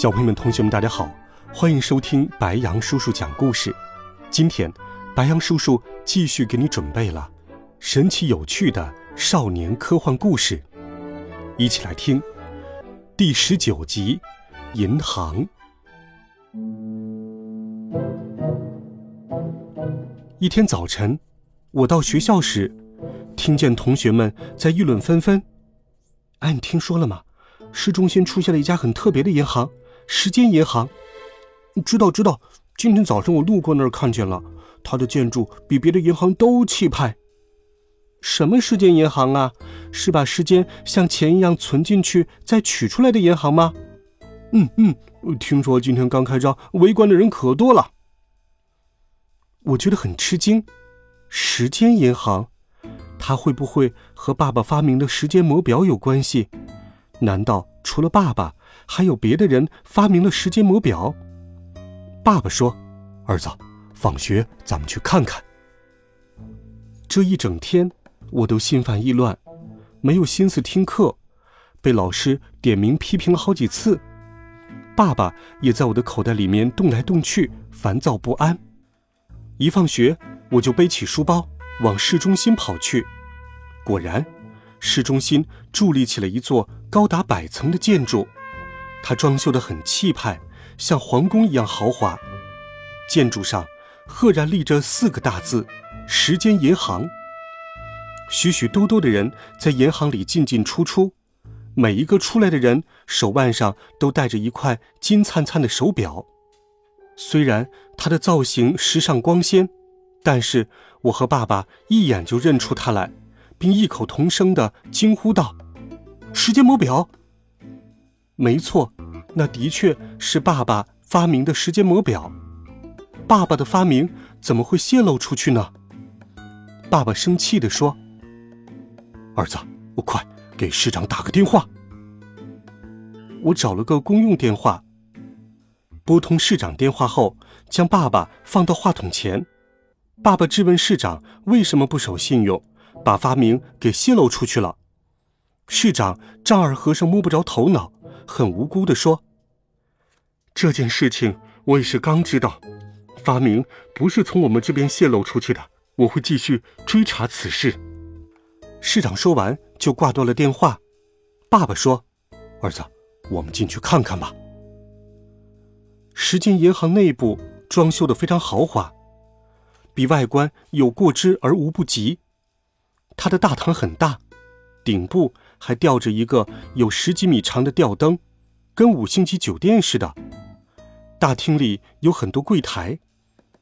小朋友们、同学们，大家好，欢迎收听白羊叔叔讲故事。今天，白羊叔叔继续给你准备了神奇有趣的少年科幻故事，一起来听第十九集《银行》。一天早晨，我到学校时，听见同学们在议论纷纷。哎，你听说了吗？市中心出现了一家很特别的银行。时间银行，知道知道。今天早上我路过那儿，看见了，它的建筑比别的银行都气派。什么时间银行啊？是把时间像钱一样存进去再取出来的银行吗？嗯嗯，听说今天刚开张，围观的人可多了。我觉得很吃惊，时间银行，它会不会和爸爸发明的时间魔表有关系？难道除了爸爸？还有别的人发明了时间魔表。爸爸说：“儿子，放学咱们去看看。”这一整天，我都心烦意乱，没有心思听课，被老师点名批评了好几次。爸爸也在我的口袋里面动来动去，烦躁不安。一放学，我就背起书包往市中心跑去。果然，市中心伫立起了一座高达百层的建筑。它装修得很气派，像皇宫一样豪华。建筑上赫然立着四个大字：“时间银行”。许许多多的人在银行里进进出出，每一个出来的人手腕上都戴着一块金灿灿的手表。虽然它的造型时尚光鲜，但是我和爸爸一眼就认出它来，并异口同声地惊呼道：“时间魔表！”没错，那的确是爸爸发明的时间魔表。爸爸的发明怎么会泄露出去呢？爸爸生气地说：“儿子，我快给市长打个电话。”我找了个公用电话，拨通市长电话后，将爸爸放到话筒前。爸爸质问市长为什么不守信用，把发明给泄露出去了。市长丈二和尚摸不着头脑。很无辜地说：“这件事情我也是刚知道，发明不是从我们这边泄露出去的。我会继续追查此事。”市长说完就挂断了电话。爸爸说：“儿子，我们进去看看吧。”时间银行内部装修的非常豪华，比外观有过之而无不及。它的大堂很大，顶部。还吊着一个有十几米长的吊灯，跟五星级酒店似的。大厅里有很多柜台，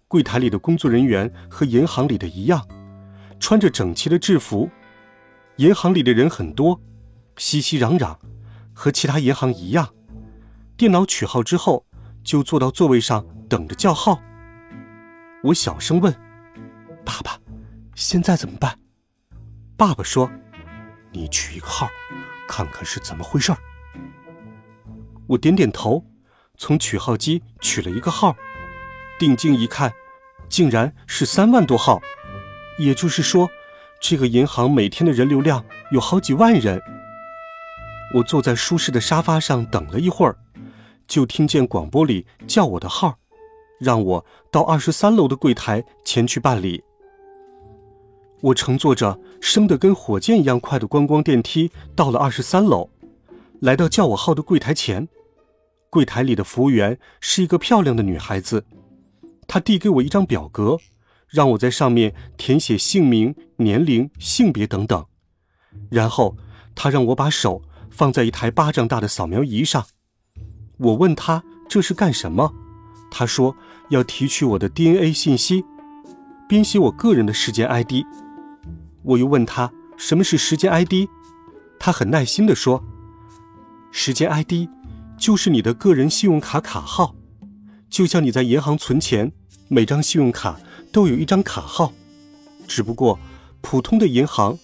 柜台里的工作人员和银行里的一样，穿着整齐的制服。银行里的人很多，熙熙攘攘，和其他银行一样。电脑取号之后，就坐到座位上等着叫号。我小声问：“爸爸，现在怎么办？”爸爸说。你取一个号，看看是怎么回事儿。我点点头，从取号机取了一个号，定睛一看，竟然是三万多号，也就是说，这个银行每天的人流量有好几万人。我坐在舒适的沙发上等了一会儿，就听见广播里叫我的号，让我到二十三楼的柜台前去办理。我乘坐着升得跟火箭一样快的观光电梯到了二十三楼，来到叫我号的柜台前。柜台里的服务员是一个漂亮的女孩子，她递给我一张表格，让我在上面填写姓名、年龄、性别等等。然后她让我把手放在一台巴掌大的扫描仪上。我问她这是干什么，她说要提取我的 DNA 信息，编写我个人的时间 ID。我又问他什么是时间 ID，他很耐心地说：“时间 ID 就是你的个人信用卡卡号，就像你在银行存钱，每张信用卡都有一张卡号，只不过普通的银行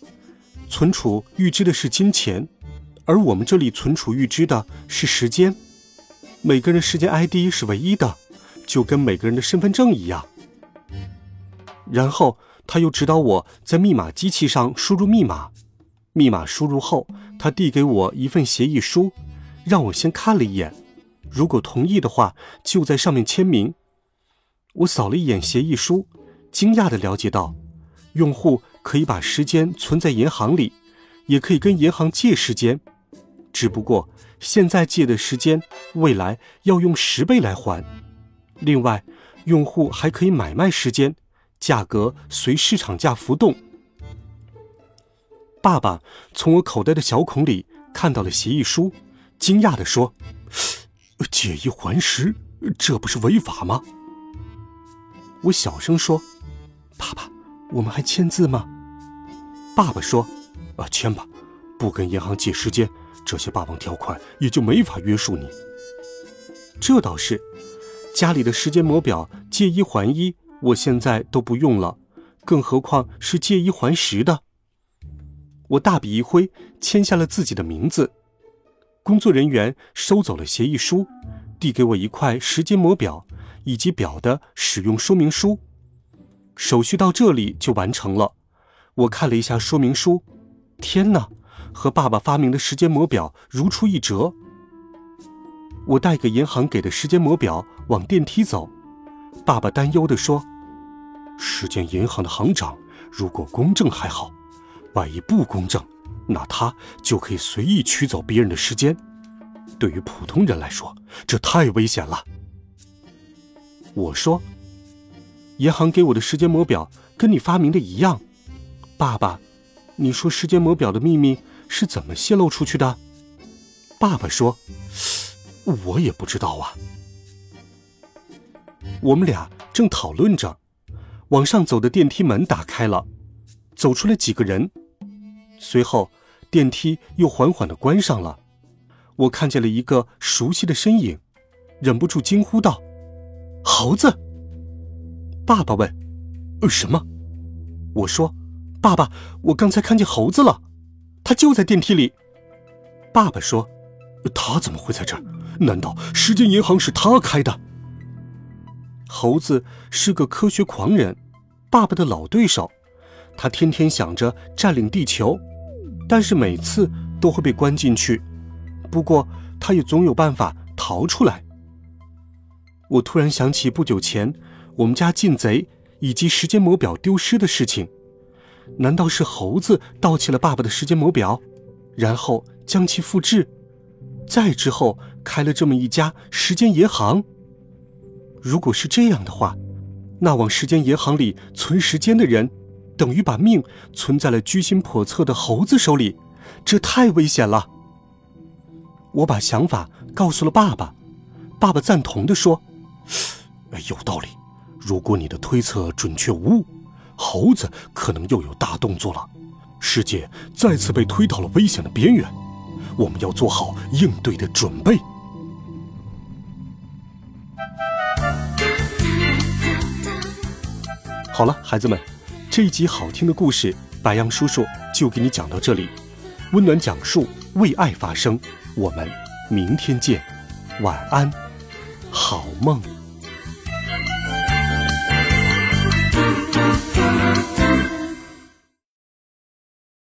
存储预支的是金钱，而我们这里存储预支的是时间。每个人时间 ID 是唯一的，就跟每个人的身份证一样。然后他又指导我在密码机器上输入密码，密码输入后，他递给我一份协议书，让我先看了一眼。如果同意的话，就在上面签名。我扫了一眼协议书，惊讶地了解到，用户可以把时间存在银行里，也可以跟银行借时间，只不过现在借的时间，未来要用十倍来还。另外，用户还可以买卖时间，价格随市场价浮动。爸爸从我口袋的小孔里看到了协议书，惊讶地说。借一还十，这不是违法吗？我小声说：“爸爸，我们还签字吗？”爸爸说：“啊，签吧，不跟银行借时间，这些霸王条款也就没法约束你。”这倒是，家里的时间魔表借一还一，我现在都不用了，更何况是借一还十的。我大笔一挥，签下了自己的名字。工作人员收走了协议书，递给我一块时间模表以及表的使用说明书。手续到这里就完成了。我看了一下说明书，天哪，和爸爸发明的时间模表如出一辙。我带个银行给的时间模表往电梯走，爸爸担忧地说：“时间银行的行长如果公正还好，万一不公正……”那他就可以随意取走别人的时间，对于普通人来说，这太危险了。我说：“银行给我的时间魔表跟你发明的一样。”爸爸，你说时间魔表的秘密是怎么泄露出去的？爸爸说：“我也不知道啊。”我们俩正讨论着，往上走的电梯门打开了，走出来几个人。随后，电梯又缓缓的关上了。我看见了一个熟悉的身影，忍不住惊呼道：“猴子！”爸爸问：“呃，什么？”我说：“爸爸，我刚才看见猴子了，他就在电梯里。”爸爸说：“他怎么会在这儿？难道时间银行是他开的？”猴子是个科学狂人，爸爸的老对手，他天天想着占领地球。但是每次都会被关进去，不过他也总有办法逃出来。我突然想起不久前我们家进贼以及时间魔表丢失的事情，难道是猴子盗窃了爸爸的时间魔表，然后将其复制，再之后开了这么一家时间银行？如果是这样的话，那往时间银行里存时间的人。等于把命存在了居心叵测的猴子手里，这太危险了。我把想法告诉了爸爸，爸爸赞同的说：“有道理。如果你的推测准确无误，猴子可能又有大动作了，世界再次被推到了危险的边缘，我们要做好应对的准备。”好了，孩子们。这一集好听的故事，白羊叔叔就给你讲到这里。温暖讲述，为爱发声。我们明天见，晚安，好梦。